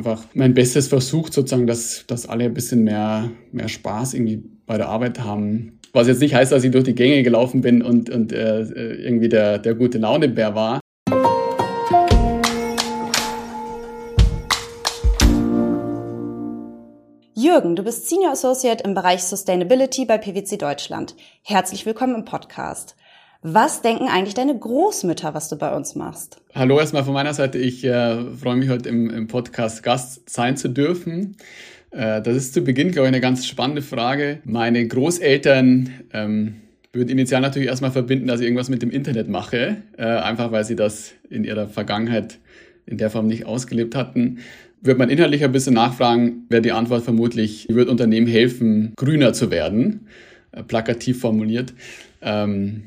einfach mein Bestes versucht, sozusagen, dass, dass alle ein bisschen mehr, mehr Spaß irgendwie bei der Arbeit haben. Was jetzt nicht heißt, dass ich durch die Gänge gelaufen bin und, und äh, irgendwie der, der gute Launebär war. Jürgen, du bist Senior Associate im Bereich Sustainability bei PwC Deutschland. Herzlich willkommen im Podcast. Was denken eigentlich deine Großmütter, was du bei uns machst? Hallo erstmal von meiner Seite. Ich äh, freue mich heute im, im, Podcast Gast sein zu dürfen. Äh, das ist zu Beginn, glaube ich, eine ganz spannende Frage. Meine Großeltern ähm, würden initial natürlich erstmal verbinden, dass ich irgendwas mit dem Internet mache, äh, einfach weil sie das in ihrer Vergangenheit in der Form nicht ausgelebt hatten. Wird man inhaltlich ein bisschen nachfragen, wäre die Antwort vermutlich, wird Unternehmen helfen, grüner zu werden, äh, plakativ formuliert. Ähm,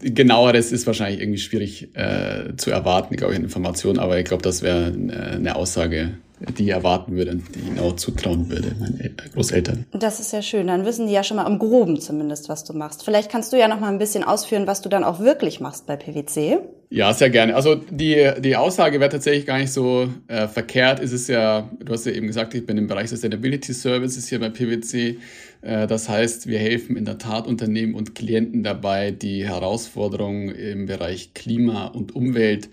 genaueres ist wahrscheinlich irgendwie schwierig äh, zu erwarten, glaube ich, in Informationen, aber ich glaube, das wäre eine Aussage, die erwarten würde, die ich auch zutrauen würde, meine Großeltern. Das ist ja schön. Dann wissen die ja schon mal im Groben zumindest, was du machst. Vielleicht kannst du ja noch mal ein bisschen ausführen, was du dann auch wirklich machst bei PwC. Ja, sehr gerne. Also die, die Aussage wäre tatsächlich gar nicht so äh, verkehrt. Es ist ja, du hast ja eben gesagt, ich bin im Bereich Sustainability Services hier bei PwC. Äh, das heißt, wir helfen in der Tat Unternehmen und Klienten dabei, die Herausforderungen im Bereich Klima und Umwelt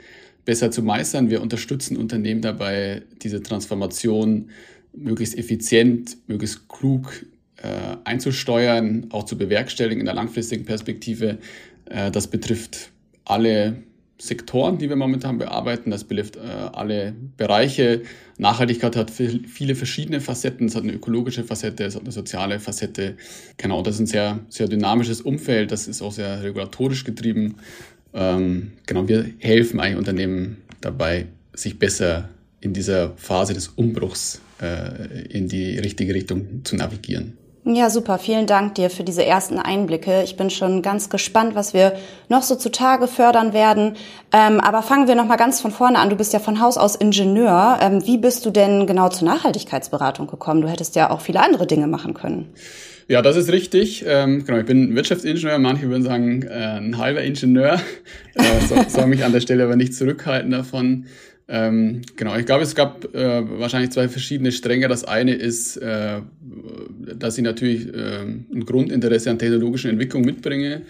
besser zu meistern. Wir unterstützen Unternehmen dabei, diese Transformation möglichst effizient, möglichst klug äh, einzusteuern, auch zu bewerkstelligen in der langfristigen Perspektive. Äh, das betrifft alle Sektoren, die wir momentan bearbeiten. Das betrifft äh, alle Bereiche. Nachhaltigkeit hat viele verschiedene Facetten. Es hat eine ökologische Facette, es hat eine soziale Facette. Genau, das ist ein sehr, sehr dynamisches Umfeld. Das ist auch sehr regulatorisch getrieben. Ähm, genau, wir helfen eigentlich Unternehmen dabei, sich besser in dieser Phase des Umbruchs äh, in die richtige Richtung zu navigieren. Ja, super. Vielen Dank dir für diese ersten Einblicke. Ich bin schon ganz gespannt, was wir noch so zutage fördern werden. Ähm, aber fangen wir noch mal ganz von vorne an. Du bist ja von Haus aus Ingenieur. Ähm, wie bist du denn genau zur Nachhaltigkeitsberatung gekommen? Du hättest ja auch viele andere Dinge machen können. Ja, das ist richtig. Ähm, genau, ich bin Wirtschaftsingenieur. Manche würden sagen, äh, ein halber Ingenieur. Äh, so, soll mich an der Stelle aber nicht zurückhalten davon. Ähm, genau, ich glaube, es gab äh, wahrscheinlich zwei verschiedene Stränge. Das eine ist, äh, dass ich natürlich äh, ein Grundinteresse an technologischen Entwicklung mitbringe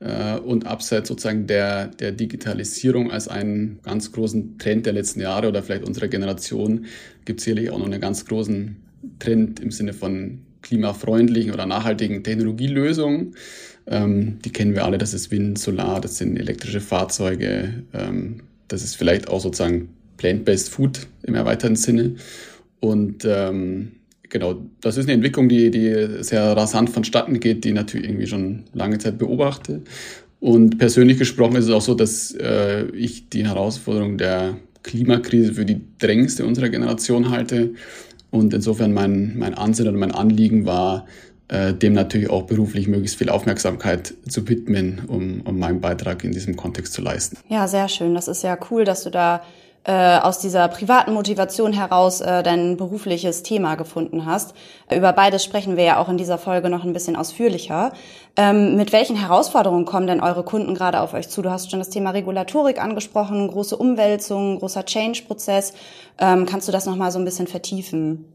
äh, und abseits sozusagen der, der Digitalisierung als einen ganz großen Trend der letzten Jahre oder vielleicht unserer Generation gibt es sicherlich auch noch einen ganz großen Trend im Sinne von klimafreundlichen oder nachhaltigen Technologielösungen. Ähm, die kennen wir alle, das ist Wind, Solar, das sind elektrische Fahrzeuge, ähm, das ist vielleicht auch sozusagen Plant-Based Food im erweiterten Sinne. Und ähm, genau, das ist eine Entwicklung, die, die sehr rasant vonstatten geht, die natürlich irgendwie schon lange Zeit beobachte. Und persönlich gesprochen ist es auch so, dass äh, ich die Herausforderung der Klimakrise für die drängendste unserer Generation halte. Und insofern mein, mein Ansinn oder mein Anliegen war, äh, dem natürlich auch beruflich möglichst viel Aufmerksamkeit zu widmen, um, um meinen Beitrag in diesem Kontext zu leisten. Ja, sehr schön. Das ist ja cool, dass du da äh, aus dieser privaten Motivation heraus äh, dein berufliches Thema gefunden hast. Über beides sprechen wir ja auch in dieser Folge noch ein bisschen ausführlicher. Ähm, mit welchen Herausforderungen kommen denn eure Kunden gerade auf euch zu? Du hast schon das Thema Regulatorik angesprochen, große Umwälzungen, großer Change-Prozess. Ähm, kannst du das nochmal so ein bisschen vertiefen?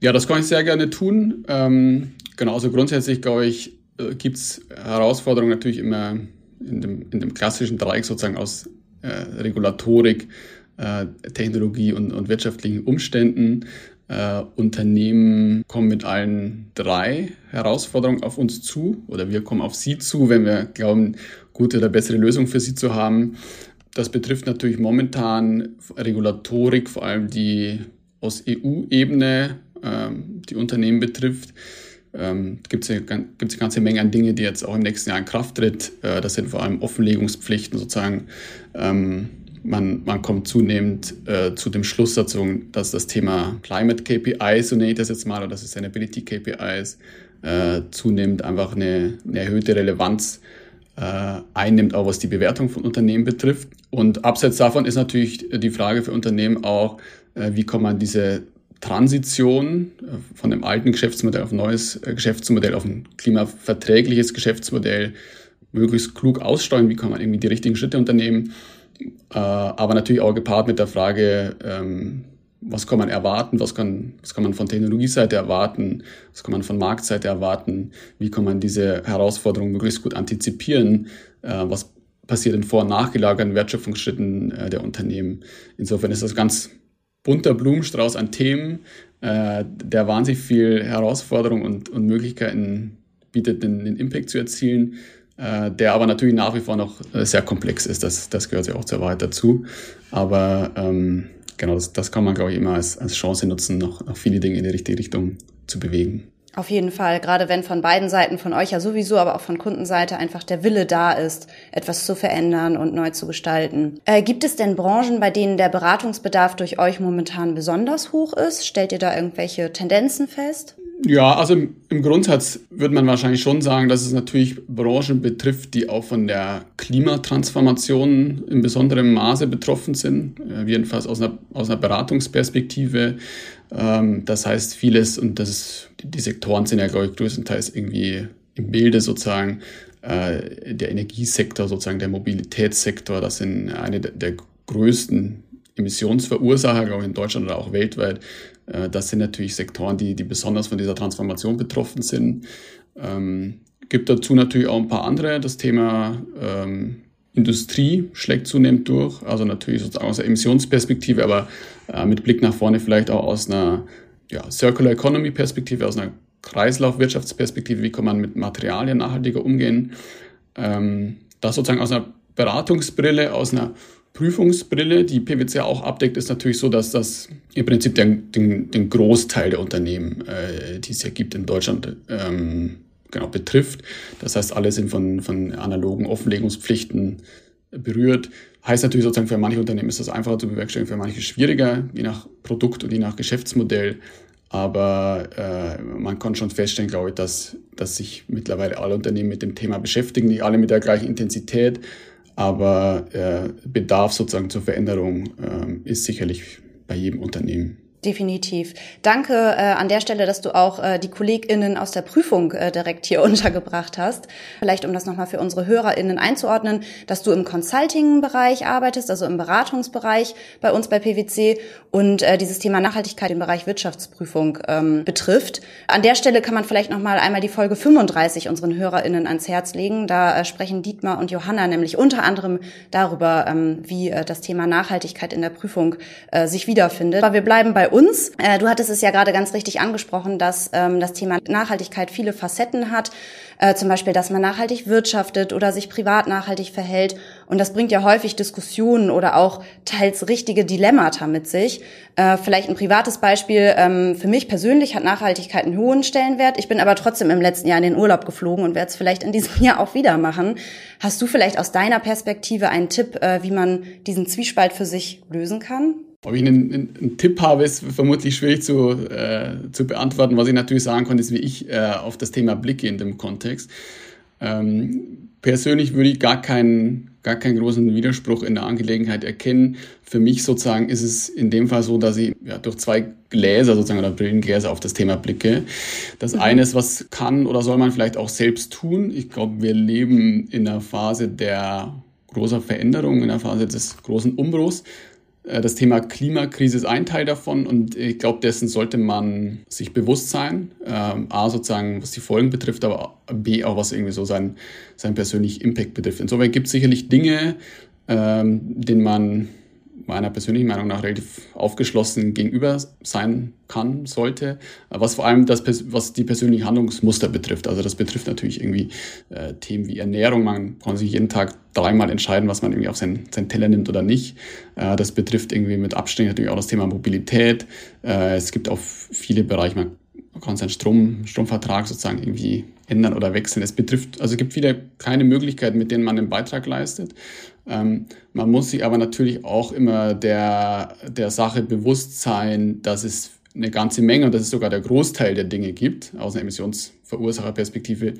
Ja, das kann ich sehr gerne tun. Ähm, genau, also grundsätzlich, glaube ich, äh, gibt es Herausforderungen natürlich immer in dem, in dem klassischen Dreieck sozusagen aus äh, Regulatorik, äh, Technologie und, und wirtschaftlichen Umständen. Äh, Unternehmen kommen mit allen drei Herausforderungen auf uns zu oder wir kommen auf sie zu, wenn wir glauben, gute oder bessere Lösungen für sie zu haben. Das betrifft natürlich momentan Regulatorik, vor allem die aus EU-Ebene ähm, die Unternehmen betrifft. Ähm, gibt es eine, eine ganze Menge an Dinge, die jetzt auch im nächsten Jahr in Kraft tritt. Äh, das sind vor allem Offenlegungspflichten sozusagen. Ähm, man, man kommt zunehmend äh, zu dem Schluss dazu, dass das Thema Climate KPIs, so nenne ich das jetzt mal, oder Sustainability KPIs, äh, zunehmend einfach eine, eine erhöhte Relevanz äh, einnimmt, auch was die Bewertung von Unternehmen betrifft. Und abseits davon ist natürlich die Frage für Unternehmen auch, äh, wie kann man diese Transition äh, von dem alten Geschäftsmodell auf ein neues äh, Geschäftsmodell, auf ein klimaverträgliches Geschäftsmodell möglichst klug aussteuern, wie kann man irgendwie die richtigen Schritte unternehmen. Äh, aber natürlich auch gepaart mit der Frage, ähm, was kann man erwarten, was kann, was kann man von Technologieseite erwarten, was kann man von Marktseite erwarten, wie kann man diese Herausforderungen möglichst gut antizipieren, äh, was passiert in vor- und nachgelagerten Wertschöpfungsschritten äh, der Unternehmen. Insofern ist das ganz bunter Blumenstrauß an Themen, äh, der wahnsinnig viel Herausforderung und, und Möglichkeiten bietet, den, den Impact zu erzielen, der aber natürlich nach wie vor noch äh, sehr komplex ist. Das, das gehört ja auch zur Wahrheit dazu. Aber ähm, genau, das, das kann man, glaube ich, immer als, als Chance nutzen, noch, noch viele Dinge in die richtige Richtung zu bewegen. Auf jeden Fall, gerade wenn von beiden Seiten, von euch ja sowieso, aber auch von Kundenseite einfach der Wille da ist, etwas zu verändern und neu zu gestalten. Äh, gibt es denn Branchen, bei denen der Beratungsbedarf durch euch momentan besonders hoch ist? Stellt ihr da irgendwelche Tendenzen fest? Ja, also im, im Grundsatz würde man wahrscheinlich schon sagen, dass es natürlich Branchen betrifft, die auch von der Klimatransformation in besonderem Maße betroffen sind, äh, jedenfalls aus einer, aus einer Beratungsperspektive. Ähm, das heißt, vieles, und das ist, die, Sektoren sind ja, glaube ich, größtenteils irgendwie im Bilde sozusagen, äh, der Energiesektor, sozusagen der Mobilitätssektor, das sind eine der, der größten Emissionsverursacher, glaube ich, in Deutschland oder auch weltweit. Äh, das sind natürlich Sektoren, die, die besonders von dieser Transformation betroffen sind. Ähm, gibt dazu natürlich auch ein paar andere. Das Thema ähm, Industrie schlägt zunehmend durch, also natürlich sozusagen aus der Emissionsperspektive, aber äh, mit Blick nach vorne vielleicht auch aus einer ja, Circular Economy Perspektive, aus einer Kreislaufwirtschaftsperspektive, wie kann man mit Materialien nachhaltiger umgehen. Ähm, das sozusagen aus einer Beratungsbrille, aus einer Prüfungsbrille, die PwC auch abdeckt, ist natürlich so, dass das im Prinzip den, den, den Großteil der Unternehmen, äh, die es ja gibt in Deutschland, ähm, genau betrifft. Das heißt, alle sind von, von analogen Offenlegungspflichten berührt. Heißt natürlich sozusagen, für manche Unternehmen ist das einfacher zu bewerkstelligen, für manche schwieriger, je nach Produkt und je nach Geschäftsmodell. Aber äh, man kann schon feststellen, glaube ich, dass, dass sich mittlerweile alle Unternehmen mit dem Thema beschäftigen, nicht alle mit der gleichen Intensität aber äh, Bedarf sozusagen zur Veränderung äh, ist sicherlich bei jedem Unternehmen. Definitiv. Danke äh, an der Stelle, dass du auch äh, die KollegInnen aus der Prüfung äh, direkt hier untergebracht hast. Vielleicht, um das nochmal für unsere HörerInnen einzuordnen, dass du im Consulting-Bereich arbeitest, also im Beratungsbereich bei uns bei PwC und äh, dieses Thema Nachhaltigkeit im Bereich Wirtschaftsprüfung ähm, betrifft. An der Stelle kann man vielleicht nochmal einmal die Folge 35 unseren HörerInnen ans Herz legen. Da äh, sprechen Dietmar und Johanna nämlich unter anderem darüber, ähm, wie äh, das Thema Nachhaltigkeit in der Prüfung äh, sich wiederfindet. Aber wir bleiben bei uns. Äh, du hattest es ja gerade ganz richtig angesprochen, dass ähm, das Thema Nachhaltigkeit viele Facetten hat. Äh, zum Beispiel, dass man nachhaltig wirtschaftet oder sich privat nachhaltig verhält. Und das bringt ja häufig Diskussionen oder auch teils richtige Dilemmata mit sich. Äh, vielleicht ein privates Beispiel. Ähm, für mich persönlich hat Nachhaltigkeit einen hohen Stellenwert. Ich bin aber trotzdem im letzten Jahr in den Urlaub geflogen und werde es vielleicht in diesem Jahr auch wieder machen. Hast du vielleicht aus deiner Perspektive einen Tipp, äh, wie man diesen Zwiespalt für sich lösen kann? Ob ich einen, einen, einen, Tipp habe, ist vermutlich schwierig zu, äh, zu beantworten. Was ich natürlich sagen kann, ist, wie ich äh, auf das Thema blicke in dem Kontext. Ähm, persönlich würde ich gar keinen, gar keinen großen Widerspruch in der Angelegenheit erkennen. Für mich sozusagen ist es in dem Fall so, dass ich ja, durch zwei Gläser sozusagen oder Brillengläser auf das Thema blicke. Das mhm. eine ist, was kann oder soll man vielleicht auch selbst tun. Ich glaube, wir leben in einer Phase der großer Veränderung, in einer Phase des großen Umbruchs. Äh, das Thema Klimakrise ist ein Teil davon und ich glaube, dessen sollte man sich bewusst sein. Ähm, A, sozusagen, was die Folgen betrifft, aber B, auch was irgendwie so sein, sein persönlichen Impact betrifft. Insofern gibt es sicherlich Dinge, ähm, denen man meiner persönlichen Meinung nach relativ aufgeschlossen gegenüber sein kann, sollte, was vor allem das, was die persönlichen Handlungsmuster betrifft. Also das betrifft natürlich irgendwie äh, Themen wie Ernährung. Man kann sich jeden Tag dreimal entscheiden, was man irgendwie auf seinen, seinen Teller nimmt oder nicht. Äh, das betrifft irgendwie mit Abständen natürlich auch das Thema Mobilität. Äh, es gibt auch viele Bereiche, man kann seinen Strom, Stromvertrag sozusagen irgendwie ändern oder wechseln. Es betrifft, also es gibt viele kleine Möglichkeiten, mit denen man einen Beitrag leistet. Ähm, man muss sich aber natürlich auch immer der, der Sache bewusst sein, dass es eine ganze Menge, und das ist sogar der Großteil der Dinge gibt, aus einer Emissionsverursacherperspektive,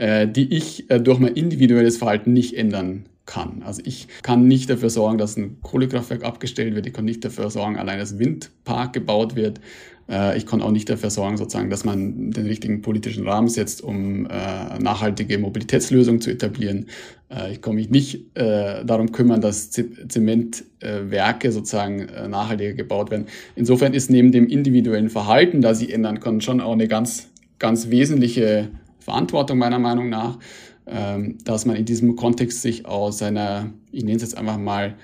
äh, die ich äh, durch mein individuelles Verhalten nicht ändern kann. Also ich kann nicht dafür sorgen, dass ein Kohlekraftwerk abgestellt wird, ich kann nicht dafür sorgen, allein dass Windpark gebaut wird. Äh, ich kann auch nicht dafür sorgen, sozusagen, dass man den richtigen politischen Rahmen setzt, um äh, nachhaltige Mobilitätslösungen zu etablieren. Äh, ich kann mich nicht darum kümmern, dass Zementwerke sozusagen nachhaltiger gebaut werden. Insofern ist neben dem individuellen Verhalten, das sich ändern kann, schon auch eine ganz, ganz wesentliche Verantwortung meiner Meinung nach, ähm, dass man in diesem Kontext sich aus seiner, ich nenne es jetzt einfach mal,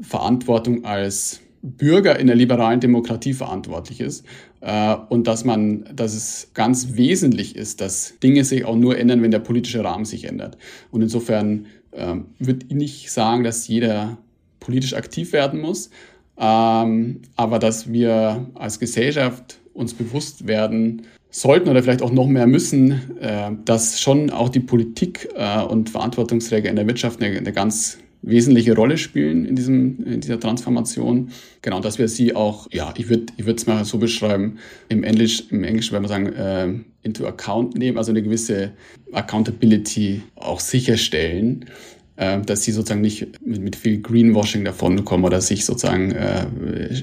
Verantwortung als Bürger in der liberalen Demokratie verantwortlich ist äh, und dass man, dass es ganz wesentlich ist, dass Dinge sich auch nur ändern, wenn der politische Rahmen sich ändert. Und insofern äh, würde ich nicht sagen, dass jeder politisch aktiv werden muss, ähm, aber dass wir als Gesellschaft uns bewusst werden sollten oder vielleicht auch noch mehr müssen, äh, dass schon auch die Politik äh, und Verantwortungsträger in der Wirtschaft eine, eine ganz wesentliche Rolle spielen in, diesem, in dieser Transformation. Genau, dass wir sie auch, ja, ich würde ich es mal so beschreiben, im Englisch, im Englisch würde man sagen, äh, into account nehmen, also eine gewisse Accountability auch sicherstellen, äh, dass sie sozusagen nicht mit, mit viel Greenwashing davonkommen oder sich sozusagen äh,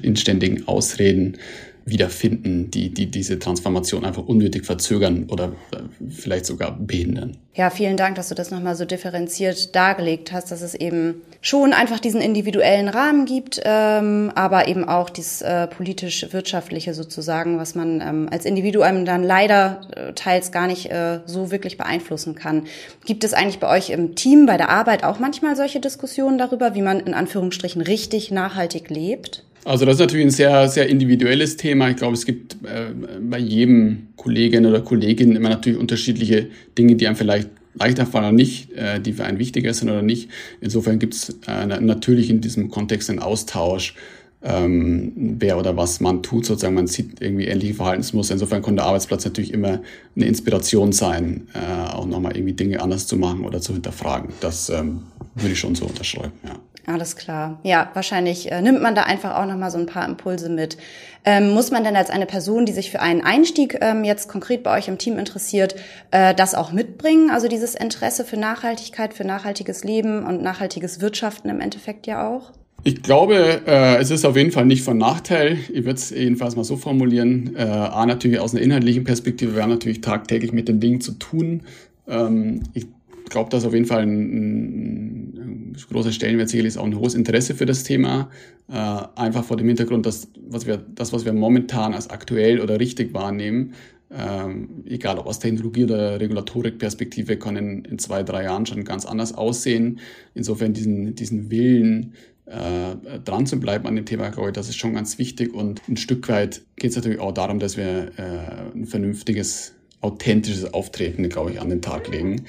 in ständigen Ausreden wiederfinden, die, die diese Transformation einfach unnötig verzögern oder äh, vielleicht sogar behindern. Ja, vielen Dank, dass du das nochmal so differenziert dargelegt hast, dass es eben schon einfach diesen individuellen Rahmen gibt, ähm, aber eben auch dieses äh, politisch-wirtschaftliche sozusagen, was man ähm, als Individuum dann leider äh, teils gar nicht äh, so wirklich beeinflussen kann. Gibt es eigentlich bei euch im Team, bei der Arbeit auch manchmal solche Diskussionen darüber, wie man in Anführungsstrichen richtig nachhaltig lebt? Also das ist natürlich ein sehr, sehr individuelles Thema. Ich glaube, es gibt äh, bei jedem Kollegin oder Kollegin immer natürlich unterschiedliche Dinge, die einem vielleicht leichter fallen oder nicht, äh, die für einen wichtiger sind oder nicht. Insofern gibt es äh, natürlich in diesem Kontext einen Austausch, ähm, wer oder was man tut. Sozusagen, man sieht irgendwie ähnliche Verhaltensmuster. Insofern kann der Arbeitsplatz natürlich immer eine Inspiration sein, äh, auch nochmal irgendwie Dinge anders zu machen oder zu hinterfragen. Das ähm, würde ich schon so unterschreiben, ja. Alles klar. Ja, wahrscheinlich äh, nimmt man da einfach auch nochmal so ein paar Impulse mit. Ähm, muss man denn als eine Person, die sich für einen Einstieg ähm, jetzt konkret bei euch im Team interessiert, äh, das auch mitbringen? Also dieses Interesse für Nachhaltigkeit, für nachhaltiges Leben und nachhaltiges Wirtschaften im Endeffekt ja auch? Ich glaube, äh, es ist auf jeden Fall nicht von Nachteil. Ich würde es jedenfalls mal so formulieren. Äh, A, natürlich aus einer inhaltlichen Perspektive. Wir haben natürlich tagtäglich mit den Dingen zu tun. Ähm, ich glaube, dass auf jeden Fall ein, ein großer Stellenwert sicherlich ist auch ein hohes Interesse für das Thema. Äh, einfach vor dem Hintergrund, dass was wir, das, was wir momentan als aktuell oder richtig wahrnehmen, ähm, egal ob aus Technologie- oder Regulatorikperspektive, kann in, in zwei, drei Jahren schon ganz anders aussehen. Insofern diesen, diesen Willen, äh, dran zu bleiben an dem Thema, glaube ich, das ist schon ganz wichtig. Und ein Stück weit geht es natürlich auch darum, dass wir äh, ein vernünftiges authentisches Auftreten, glaube ich, an den Tag legen.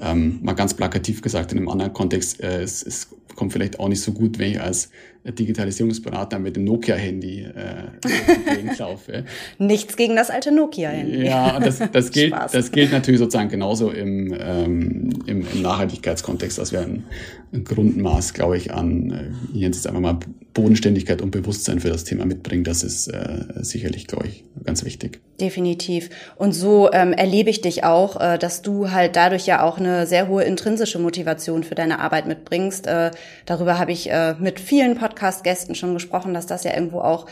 Ähm, mal ganz plakativ gesagt, in einem anderen Kontext, äh, es, es kommt vielleicht auch nicht so gut, wenn ich als Digitalisierungsberater mit dem Nokia-Handy äh, laufe. Nichts gegen das alte Nokia-Handy. Ja, das, das, gilt, das gilt natürlich sozusagen genauso im, ähm, im, im Nachhaltigkeitskontext, dass wir ein, ein Grundmaß, glaube ich, an, äh, ich nenne es jetzt einfach mal Bodenständigkeit und Bewusstsein für das Thema mitbringen. Das ist äh, sicherlich, glaube ich, ganz wichtig. Definitiv. Und so ähm, erlebe ich dich auch, äh, dass du halt dadurch ja auch eine sehr hohe intrinsische Motivation für deine Arbeit mitbringst. Äh, darüber habe ich äh, mit vielen Podcast-Gästen schon gesprochen, dass das ja irgendwo auch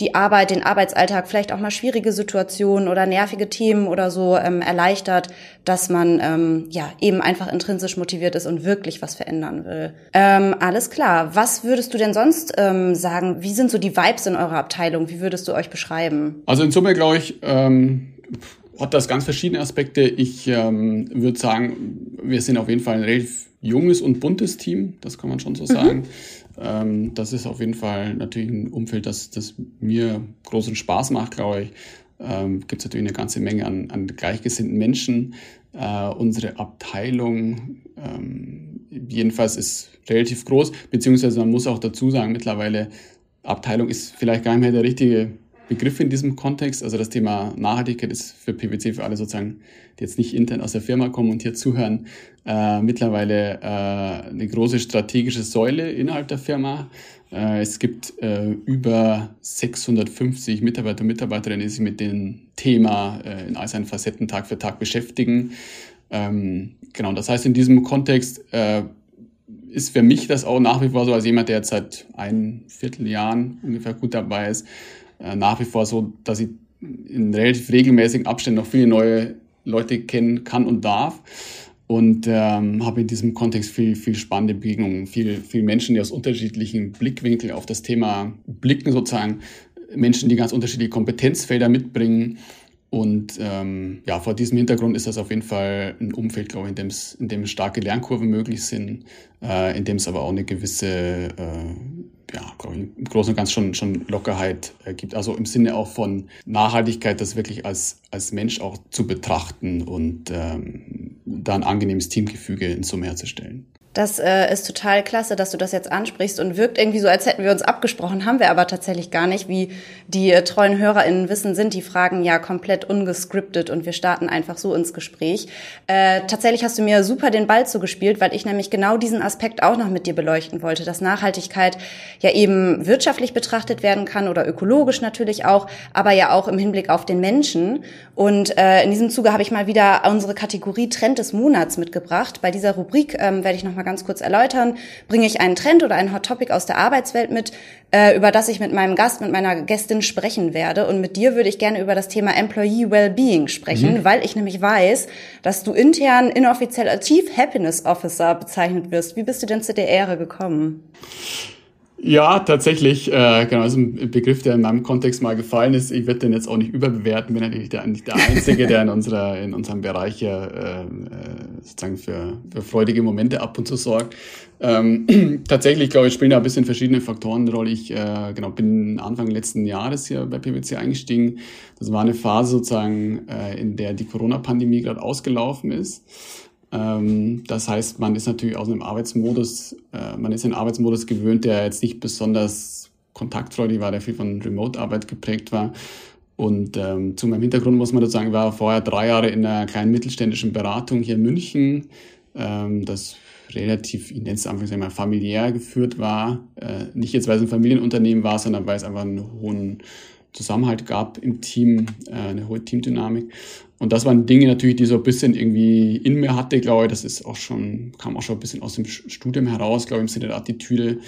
die Arbeit, den Arbeitsalltag, vielleicht auch mal schwierige Situationen oder nervige Themen oder so ähm, erleichtert, dass man ähm, ja eben einfach intrinsisch motiviert ist und wirklich was verändern will. Ähm, alles klar. Was würdest du denn sonst ähm, sagen? Wie sind so die Vibes in eurer Abteilung? Wie würdest du euch beschreiben? Also in Summe glaube ich. Ähm hat das ganz verschiedene Aspekte. Ich ähm, würde sagen, wir sind auf jeden Fall ein relativ junges und buntes Team, das kann man schon so mhm. sagen. Ähm, das ist auf jeden Fall natürlich ein Umfeld, das, das mir großen Spaß macht, glaube ich. Ähm, Gibt es natürlich eine ganze Menge an, an gleichgesinnten Menschen. Äh, unsere Abteilung ähm, jedenfalls ist relativ groß, beziehungsweise man muss auch dazu sagen, mittlerweile Abteilung ist vielleicht gar nicht mehr der richtige Begriff in diesem Kontext. Also das Thema Nachhaltigkeit ist für PwC, für alle sozusagen, die jetzt nicht intern aus der Firma kommen und hier zuhören, äh, mittlerweile äh, eine große strategische Säule innerhalb der Firma. Äh, es gibt äh, über 650 Mitarbeiter und Mitarbeiterinnen, die sich mit dem Thema äh, in all seinen Facetten Tag für Tag beschäftigen. Ähm, genau, das heißt in diesem Kontext äh, ist für mich das auch nach wie vor so als jemand, der jetzt seit ein Vierteljahren ungefähr gut dabei ist, äh, nach wie vor so, dass ich in relativ regelmäßigen Abständen noch viele neue Leute kennen kann und darf. Und ähm, habe in diesem Kontext viel, viel spannende Begegnungen, viel, viel Menschen, die aus unterschiedlichen Blickwinkeln auf das Thema blicken, sozusagen Menschen, die ganz unterschiedliche Kompetenzfelder mitbringen. Und ähm, ja, vor diesem Hintergrund ist das auf jeden Fall ein Umfeld, glaube ich, in dem in dem starke Lernkurven möglich sind, äh, in dem es aber auch eine gewisse äh, ja, im Großen und Ganzen schon, schon Lockerheit äh, gibt. Also im Sinne auch von Nachhaltigkeit, das wirklich als, als Mensch auch zu betrachten und ähm, da ein angenehmes Teamgefüge in Summe herzustellen. Das äh, ist total klasse, dass du das jetzt ansprichst und wirkt irgendwie so, als hätten wir uns abgesprochen, haben wir aber tatsächlich gar nicht. Wie die äh, treuen HörerInnen wissen, sind die Fragen ja komplett ungescriptet und wir starten einfach so ins Gespräch. Äh, tatsächlich hast du mir super den Ball zugespielt, weil ich nämlich genau diesen Aspekt auch noch mit dir beleuchten wollte, dass Nachhaltigkeit ja eben wirtschaftlich betrachtet werden kann oder ökologisch natürlich auch, aber ja auch im Hinblick auf den Menschen. Und äh, in diesem Zuge habe ich mal wieder unsere Kategorie Trend des Monats mitgebracht. Bei dieser Rubrik ähm, werde ich noch mal ganz kurz erläutern. Bringe ich einen Trend oder ein Hot Topic aus der Arbeitswelt mit, äh, über das ich mit meinem Gast, mit meiner Gästin sprechen werde. Und mit dir würde ich gerne über das Thema Employee Wellbeing sprechen, mhm. weil ich nämlich weiß, dass du intern inoffiziell als Chief Happiness Officer bezeichnet wirst. Wie bist du denn zu der Ehre gekommen? Ja, tatsächlich. Äh, genau, das ist ein Begriff, der in meinem Kontext mal gefallen ist. Ich werde den jetzt auch nicht überbewerten, bin natürlich der, nicht der Einzige, der in, unserer, in unserem Bereich hier äh, sozusagen für, für freudige Momente ab und zu sorgt. Ähm, tatsächlich, glaube ich, spielen da ein bisschen verschiedene Faktoren eine Rolle. Ich äh, genau, bin Anfang letzten Jahres hier bei PwC eingestiegen. Das war eine Phase sozusagen, äh, in der die Corona-Pandemie gerade ausgelaufen ist. Ähm, das heißt, man ist natürlich aus einem Arbeitsmodus, äh, man ist in Arbeitsmodus gewöhnt, der jetzt nicht besonders kontaktfreudig war, der viel von Remote-Arbeit geprägt war. Und ähm, zu meinem Hintergrund muss man dazu sagen, war vorher drei Jahre in einer kleinen mittelständischen Beratung hier in München, ähm, das relativ, ich nenne es einfach mal familiär geführt war. Äh, nicht jetzt, weil es ein Familienunternehmen war, sondern weil es einfach einen hohen Zusammenhalt gab im Team, äh, eine hohe Teamdynamik. Und das waren Dinge natürlich, die so ein bisschen irgendwie in mir hatte, glaube ich. Das ist auch schon, kam auch schon ein bisschen aus dem Studium heraus, glaube ich, im Sinne der Attitüde.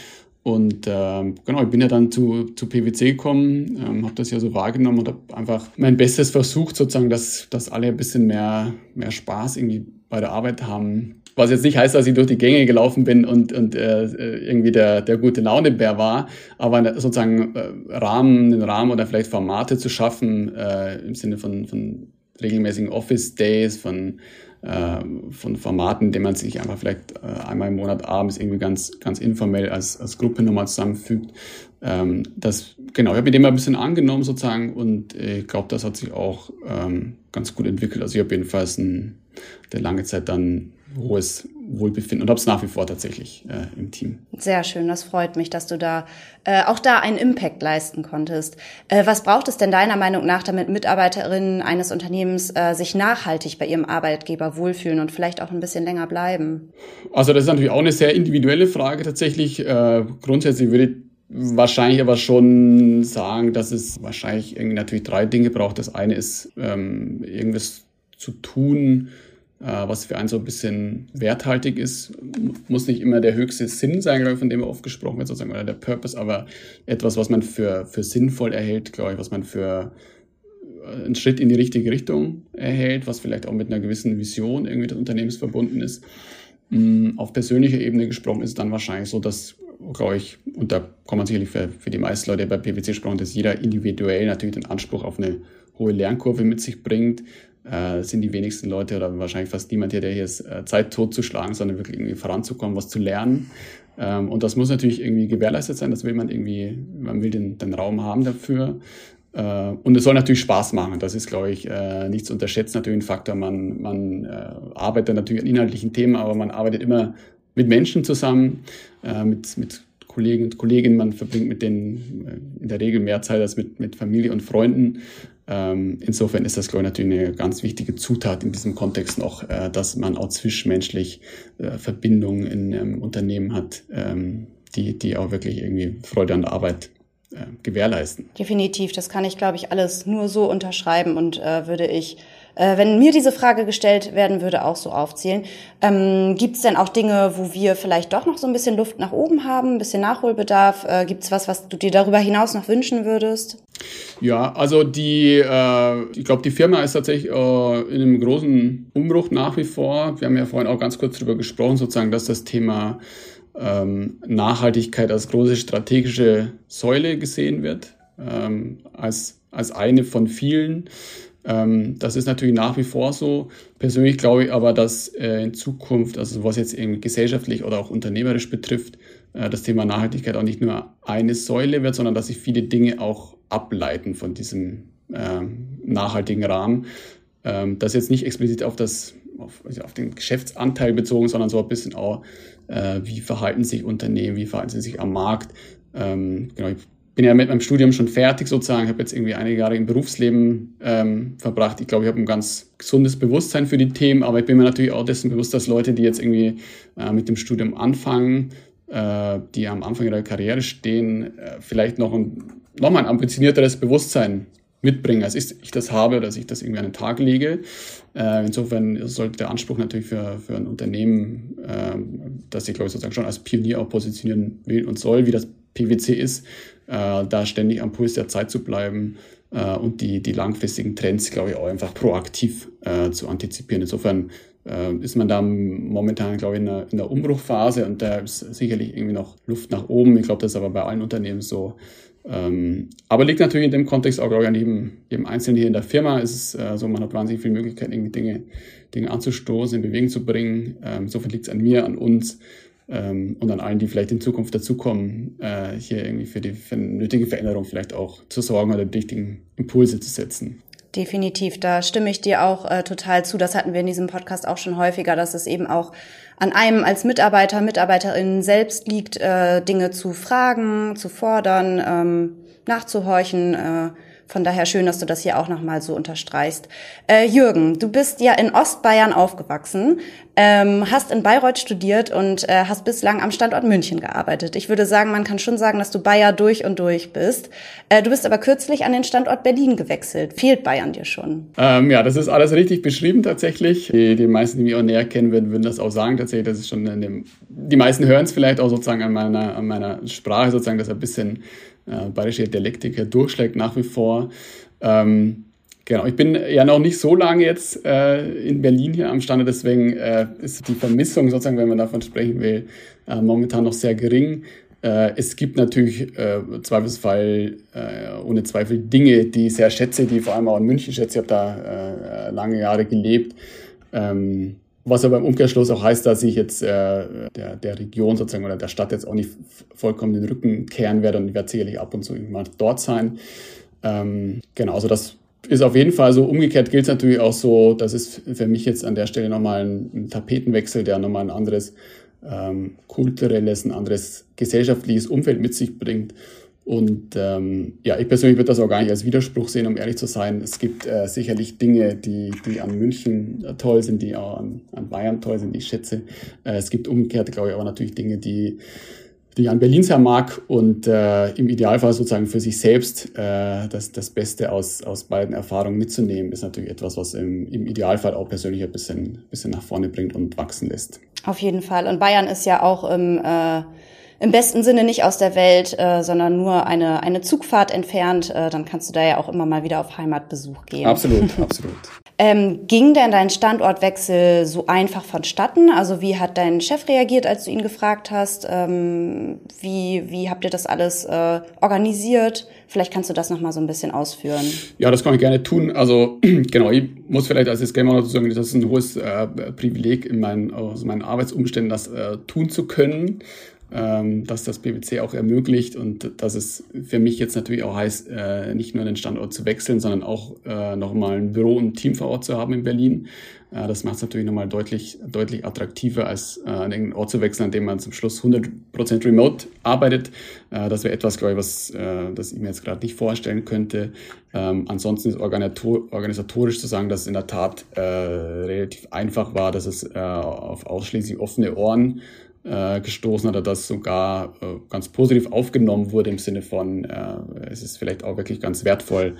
Und ähm, genau, ich bin ja dann zu, zu PwC gekommen, ähm, habe das ja so wahrgenommen und habe einfach mein Bestes versucht, sozusagen, dass, dass alle ein bisschen mehr, mehr Spaß irgendwie bei der Arbeit haben. Was jetzt nicht heißt, dass ich durch die Gänge gelaufen bin und, und äh, irgendwie der, der gute Launebär war, aber sozusagen äh, Rahmen, den Rahmen oder vielleicht Formate zu schaffen, äh, im Sinne von, von regelmäßigen Office Days, von, äh, von Formaten, in denen man sich einfach vielleicht äh, einmal im Monat abends irgendwie ganz, ganz informell als, als Gruppe nochmal zusammenfügt. Ähm, das, genau, ich habe mir dem mal ein bisschen angenommen sozusagen und ich glaube, das hat sich auch ähm, ganz gut entwickelt. Also ich habe jedenfalls ein, der lange Zeit dann hohes Wohlbefinden und habe es nach wie vor tatsächlich äh, im Team. Sehr schön, das freut mich, dass du da äh, auch da einen Impact leisten konntest. Äh, was braucht es denn deiner Meinung nach, damit Mitarbeiterinnen eines Unternehmens äh, sich nachhaltig bei ihrem Arbeitgeber wohlfühlen und vielleicht auch ein bisschen länger bleiben? Also das ist natürlich auch eine sehr individuelle Frage tatsächlich. Äh, grundsätzlich würde ich wahrscheinlich aber schon sagen, dass es wahrscheinlich irgendwie natürlich drei Dinge braucht. Das eine ist ähm, irgendwas zu tun, was für einen so ein bisschen werthaltig ist. Muss nicht immer der höchste Sinn sein, ich, von dem oft gesprochen wird, sozusagen, oder der Purpose, aber etwas, was man für, für sinnvoll erhält, glaube ich, was man für äh, einen Schritt in die richtige Richtung erhält, was vielleicht auch mit einer gewissen Vision irgendwie des Unternehmens verbunden ist. Mm, auf persönlicher Ebene gesprochen ist es dann wahrscheinlich so, dass, glaube ich, und da kann man sicherlich für, für die meisten Leute bei PwC gesprochen, dass jeder individuell natürlich den Anspruch auf eine hohe Lernkurve mit sich bringt, äh, sind die wenigsten Leute oder wahrscheinlich fast niemand hier, der hier ist, äh, Zeit totzuschlagen, sondern wirklich irgendwie voranzukommen, was zu lernen. Ähm, und das muss natürlich irgendwie gewährleistet sein. Das will man irgendwie, man will den, den Raum haben dafür. Äh, und es soll natürlich Spaß machen. Das ist, glaube ich, äh, nicht zu unterschätzen. Natürlich ein Faktor. Man, man äh, arbeitet natürlich an inhaltlichen Themen, aber man arbeitet immer mit Menschen zusammen, äh, mit, mit Kollegen und Kolleginnen. Man verbringt mit denen äh, in der Regel mehr Zeit als mit, mit Familie und Freunden. Ähm, insofern ist das, glaube ich, natürlich eine ganz wichtige Zutat in diesem Kontext noch, äh, dass man auch zwischenmenschlich äh, Verbindungen in einem Unternehmen hat, ähm, die, die auch wirklich irgendwie Freude an der Arbeit äh, gewährleisten. Definitiv, das kann ich, glaube ich, alles nur so unterschreiben und äh, würde ich äh, wenn mir diese Frage gestellt werden würde, auch so aufzählen. Ähm, Gibt es denn auch Dinge, wo wir vielleicht doch noch so ein bisschen Luft nach oben haben, ein bisschen Nachholbedarf? Äh, Gibt es was, was du dir darüber hinaus noch wünschen würdest? Ja, also die, äh, ich glaube, die Firma ist tatsächlich äh, in einem großen Umbruch nach wie vor. Wir haben ja vorhin auch ganz kurz darüber gesprochen, sozusagen, dass das Thema ähm, Nachhaltigkeit als große strategische Säule gesehen wird, ähm, als, als eine von vielen. Ähm, das ist natürlich nach wie vor so. Persönlich glaube ich aber, dass äh, in Zukunft, also was jetzt irgendwie gesellschaftlich oder auch unternehmerisch betrifft, äh, das Thema Nachhaltigkeit auch nicht nur eine Säule wird, sondern dass sich viele Dinge auch ableiten von diesem äh, nachhaltigen Rahmen. Ähm, das jetzt nicht explizit auf das auf, also auf den Geschäftsanteil bezogen, sondern so ein bisschen auch, äh, wie verhalten sich Unternehmen, wie verhalten sie sich am Markt. Ähm, genau, ich bin ja mit meinem Studium schon fertig sozusagen, habe jetzt irgendwie einige Jahre im Berufsleben ähm, verbracht. Ich glaube, ich habe ein ganz gesundes Bewusstsein für die Themen, aber ich bin mir natürlich auch dessen bewusst, dass Leute, die jetzt irgendwie äh, mit dem Studium anfangen, äh, die am Anfang ihrer Karriere stehen, äh, vielleicht noch ein, noch mal ein ambitionierteres Bewusstsein mitbringen, als ich das habe, dass ich das irgendwie an den Tag lege. Äh, insofern sollte der Anspruch natürlich für, für ein Unternehmen, äh, das sich, glaube ich, sozusagen schon als Pionier auch positionieren will und soll, wie das PwC ist, äh, da ständig am Puls der Zeit zu bleiben äh, und die, die langfristigen Trends, glaube ich, auch einfach proaktiv äh, zu antizipieren. Insofern äh, ist man da momentan, glaube ich, in einer, in einer Umbruchphase und da ist sicherlich irgendwie noch Luft nach oben. Ich glaube, das ist aber bei allen Unternehmen so. Ähm, aber liegt natürlich in dem Kontext auch, glaube ich, an jedem, jedem Einzelnen hier in der Firma. Es ist äh, so, man hat wahnsinnig viele Möglichkeiten, irgendwie Dinge, Dinge anzustoßen, in Bewegung zu bringen. Ähm, insofern liegt es an mir, an uns ähm, und an allen, die vielleicht in Zukunft dazukommen, äh, hier irgendwie für die für nötige Veränderung vielleicht auch zu sorgen oder die richtigen Impulse zu setzen. Definitiv, da stimme ich dir auch äh, total zu. Das hatten wir in diesem Podcast auch schon häufiger, dass es eben auch an einem als Mitarbeiter, Mitarbeiterin selbst liegt, äh, Dinge zu fragen, zu fordern, ähm, nachzuhorchen. Äh, von daher schön, dass du das hier auch nochmal so unterstreichst. Äh, Jürgen, du bist ja in Ostbayern aufgewachsen, ähm, hast in Bayreuth studiert und äh, hast bislang am Standort München gearbeitet. Ich würde sagen, man kann schon sagen, dass du Bayer durch und durch bist. Du bist aber kürzlich an den Standort Berlin gewechselt. Fehlt Bayern dir schon? Ähm, ja, das ist alles richtig beschrieben tatsächlich. Die, die meisten, die mich auch näher kennen würden, würden das auch sagen tatsächlich. Das ist schon in dem, die meisten hören es vielleicht auch sozusagen an meiner, an meiner Sprache sozusagen, dass ein bisschen äh, bayerische Dialektiker durchschlägt nach wie vor. Ähm, genau, ich bin ja noch nicht so lange jetzt äh, in Berlin hier am Standort, deswegen äh, ist die Vermissung sozusagen, wenn man davon sprechen will, äh, momentan noch sehr gering. Äh, es gibt natürlich äh, Zweifelsfall, äh, ohne Zweifel Dinge, die ich sehr schätze, die vor allem auch in München schätze. Ich habe da lange Jahre gelebt. Ähm, was aber im Umkehrschluss auch heißt, dass ich jetzt äh, der, der Region sozusagen oder der Stadt jetzt auch nicht vollkommen den Rücken kehren werde und ich werde sicherlich ab und zu irgendwann dort sein. Ähm, genau, also das ist auf jeden Fall so. Umgekehrt gilt es natürlich auch so, das ist für mich jetzt an der Stelle nochmal ein, ein Tapetenwechsel, der nochmal ein anderes ähm, kulturelles, ein anderes gesellschaftliches Umfeld mit sich bringt. Und ähm, ja, ich persönlich würde das auch gar nicht als Widerspruch sehen, um ehrlich zu sein. Es gibt äh, sicherlich Dinge, die, die an München äh, toll sind, die auch an, an Bayern toll sind, die ich schätze. Äh, es gibt umgekehrt, glaube ich, aber natürlich Dinge, die, die ich an Berlin sehr mag und äh, im Idealfall sozusagen für sich selbst äh, das, das Beste aus, aus beiden Erfahrungen mitzunehmen, ist natürlich etwas, was im, im Idealfall auch persönlich ein bisschen, bisschen nach vorne bringt und wachsen lässt. Auf jeden Fall. Und Bayern ist ja auch im äh im besten Sinne nicht aus der Welt, äh, sondern nur eine, eine Zugfahrt entfernt, äh, dann kannst du da ja auch immer mal wieder auf Heimatbesuch gehen. Absolut, absolut. Ähm, ging denn dein Standortwechsel so einfach vonstatten? Also wie hat dein Chef reagiert, als du ihn gefragt hast? Ähm, wie, wie habt ihr das alles äh, organisiert? Vielleicht kannst du das nochmal so ein bisschen ausführen. Ja, das kann ich gerne tun. Also genau, ich muss vielleicht als Disclaimer noch sagen, das ist ein hohes äh, Privileg in meinen, aus meinen Arbeitsumständen, das äh, tun zu können ähm, dass das PwC auch ermöglicht und dass es für mich jetzt natürlich auch heißt, äh, nicht nur den Standort zu wechseln, sondern auch äh, nochmal ein Büro und ein Team vor Ort zu haben in Berlin. Äh, das macht es natürlich nochmal deutlich, deutlich attraktiver, als äh, an irgendeinen Ort zu wechseln, an dem man zum Schluss 100% remote arbeitet. Äh, das wäre etwas, glaube ich, was äh, das ich mir jetzt gerade nicht vorstellen könnte. Ähm, ansonsten ist organisatorisch zu sagen, dass es in der Tat äh, relativ einfach war, dass es äh, auf ausschließlich offene Ohren äh, gestoßen hat, das sogar äh, ganz positiv aufgenommen wurde im Sinne von, äh, es ist vielleicht auch wirklich ganz wertvoll,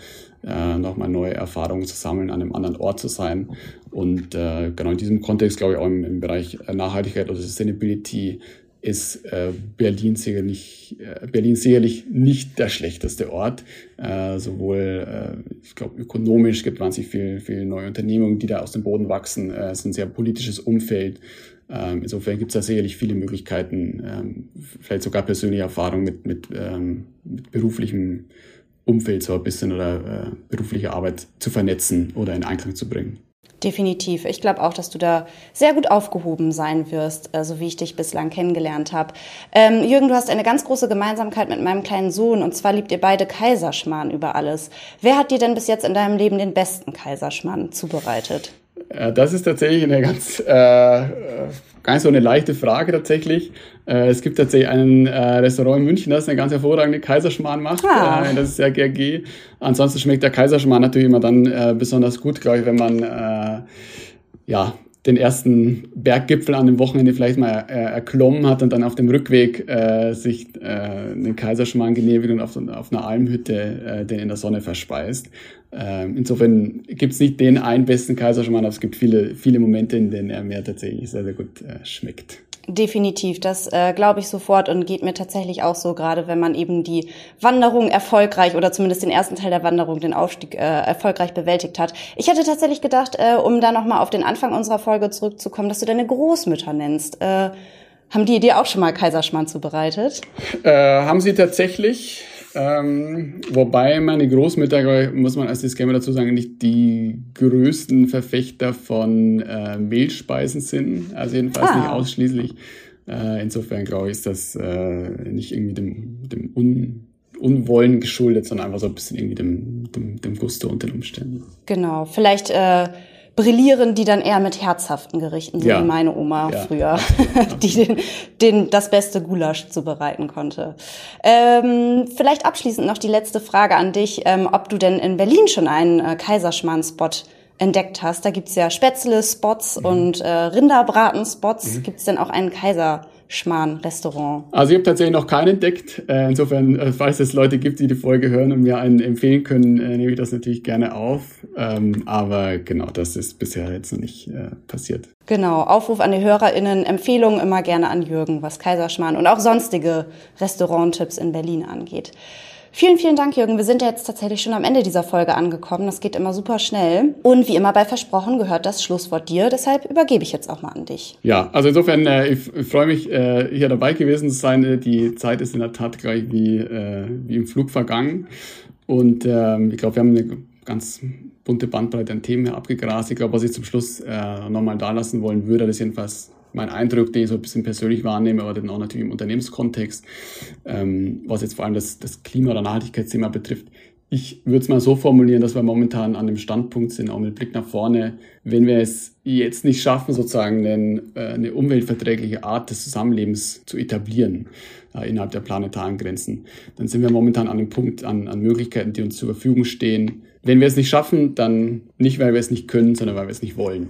äh, nochmal neue Erfahrungen zu sammeln, an einem anderen Ort zu sein. Und äh, genau in diesem Kontext, glaube ich, auch im, im Bereich Nachhaltigkeit oder Sustainability ist äh, Berlin sicherlich äh, Berlin sicherlich nicht der schlechteste Ort. Äh, sowohl, äh, ich glaube, ökonomisch gibt wahnsinnig viel, viel neue Unternehmungen, die da aus dem Boden wachsen. Äh, es ist ein sehr politisches Umfeld. Ähm, insofern gibt es da sicherlich viele Möglichkeiten, ähm, vielleicht sogar persönliche Erfahrung mit, mit, ähm, mit beruflichem Umfeld so ein bisschen oder äh, berufliche Arbeit zu vernetzen oder in Einklang zu bringen. Definitiv. Ich glaube auch, dass du da sehr gut aufgehoben sein wirst, äh, so wie ich dich bislang kennengelernt habe. Ähm, Jürgen, du hast eine ganz große Gemeinsamkeit mit meinem kleinen Sohn und zwar liebt ihr beide Kaiserschmarrn über alles. Wer hat dir denn bis jetzt in deinem Leben den besten Kaiserschmarrn zubereitet? Äh, das ist tatsächlich eine ganz, äh, gar nicht so eine leichte Frage tatsächlich. Äh, es gibt tatsächlich ein äh, Restaurant in München, das eine ganz hervorragende Kaiserschmarrn macht. Ah. Äh, das ist ja GRG. Ansonsten schmeckt der Kaiserschmarrn natürlich immer dann äh, besonders gut, glaube ich, wenn man äh, ja den ersten Berggipfel an dem Wochenende vielleicht mal äh, erklommen hat und dann auf dem Rückweg äh, sich äh, einen Kaiserschmarrn genehmigt und auf, auf einer Almhütte äh, den in der Sonne verspeist. Äh, insofern gibt's nicht den einen besten Kaiserschmarrn, aber es gibt viele, viele Momente, in denen er mir tatsächlich sehr, sehr gut äh, schmeckt. Definitiv, das äh, glaube ich sofort und geht mir tatsächlich auch so, gerade wenn man eben die Wanderung erfolgreich oder zumindest den ersten Teil der Wanderung, den Aufstieg äh, erfolgreich bewältigt hat. Ich hätte tatsächlich gedacht, äh, um da nochmal auf den Anfang unserer Folge zurückzukommen, dass du deine Großmütter nennst. Äh, haben die dir auch schon mal Kaiserschmarrn zubereitet? Äh, haben sie tatsächlich. Ähm, wobei meine Großmütter, muss man als Disclaimer dazu sagen, nicht die größten Verfechter von äh, Mehlspeisen sind. Also jedenfalls ah. nicht ausschließlich. Äh, insofern glaube ich, ist das äh, nicht irgendwie dem, dem Un Unwollen geschuldet, sondern einfach so ein bisschen irgendwie dem, dem, dem Gusto und den Umständen. Genau. Vielleicht äh, brillieren die dann eher mit herzhaften Gerichten, so ja. wie meine Oma ja. früher, die den, den, das beste Gulasch zubereiten konnte. Ähm, vielleicht abschließend noch die letzte Frage an dich, ähm, ob du denn in Berlin schon einen äh, Kaiserschmarrn-Spot entdeckt hast. Da gibt's ja Spätzle-Spots mhm. und äh, Rinderbraten-Spots. Mhm. Gibt's denn auch einen Kaiser? Schmarrn-Restaurant? Also ich habe tatsächlich noch keinen entdeckt. Äh, insofern, äh, falls es Leute gibt, die die Folge hören und mir einen empfehlen können, äh, nehme ich das natürlich gerne auf. Ähm, aber genau, das ist bisher jetzt noch nicht passiert. Genau, Aufruf an die HörerInnen, Empfehlungen immer gerne an Jürgen, was Kaiserschmarrn und auch sonstige Restauranttipps in Berlin angeht. Vielen, vielen Dank, Jürgen. Wir sind ja jetzt tatsächlich schon am Ende dieser Folge angekommen. Das geht immer super schnell. Und wie immer bei Versprochen gehört das Schlusswort dir. Deshalb übergebe ich jetzt auch mal an dich. Ja, also insofern, äh, ich, ich freue mich, äh, hier dabei gewesen zu sein. Die Zeit ist in der Tat gleich wie, äh, wie im Flug vergangen. Und ähm, ich glaube, wir haben eine ganz bunte Bandbreite an Themen abgegrast. Ich glaube, was ich zum Schluss äh, nochmal da lassen wollen würde, das jedenfalls mein Eindruck, den ich so ein bisschen persönlich wahrnehme, aber dann auch natürlich im Unternehmenskontext, ähm, was jetzt vor allem das, das Klima- oder Nachhaltigkeitsthema betrifft. Ich würde es mal so formulieren, dass wir momentan an dem Standpunkt sind, auch mit Blick nach vorne, wenn wir es jetzt nicht schaffen, sozusagen einen, äh, eine umweltverträgliche Art des Zusammenlebens zu etablieren äh, innerhalb der planetaren Grenzen, dann sind wir momentan an dem Punkt an, an Möglichkeiten, die uns zur Verfügung stehen. Wenn wir es nicht schaffen, dann nicht, weil wir es nicht können, sondern weil wir es nicht wollen.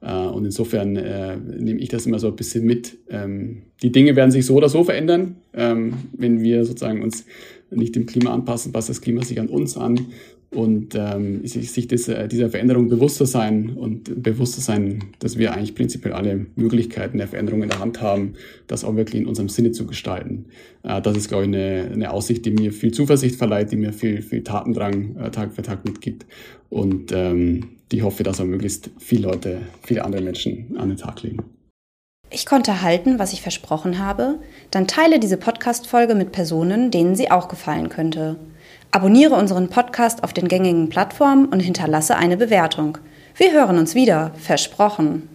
Äh, und insofern äh, nehme ich das immer so ein bisschen mit. Ähm, die Dinge werden sich so oder so verändern, ähm, wenn wir sozusagen uns nicht dem Klima anpassen, passt das Klima sich an uns an und ähm, sich, sich dieser, äh, dieser Veränderung bewusster sein und bewusster sein, dass wir eigentlich prinzipiell alle Möglichkeiten der Veränderung in der Hand haben, das auch wirklich in unserem Sinne zu gestalten. Äh, das ist, glaube ich, eine, eine Aussicht, die mir viel Zuversicht verleiht, die mir viel, viel Tatendrang äh, Tag für Tag mitgibt und ähm, die hoffe, dass auch möglichst viele Leute, viele andere Menschen an den Tag legen. Ich konnte halten, was ich versprochen habe, dann teile diese Podcast-Folge mit Personen, denen sie auch gefallen könnte. Abonniere unseren Podcast auf den gängigen Plattformen und hinterlasse eine Bewertung. Wir hören uns wieder, versprochen.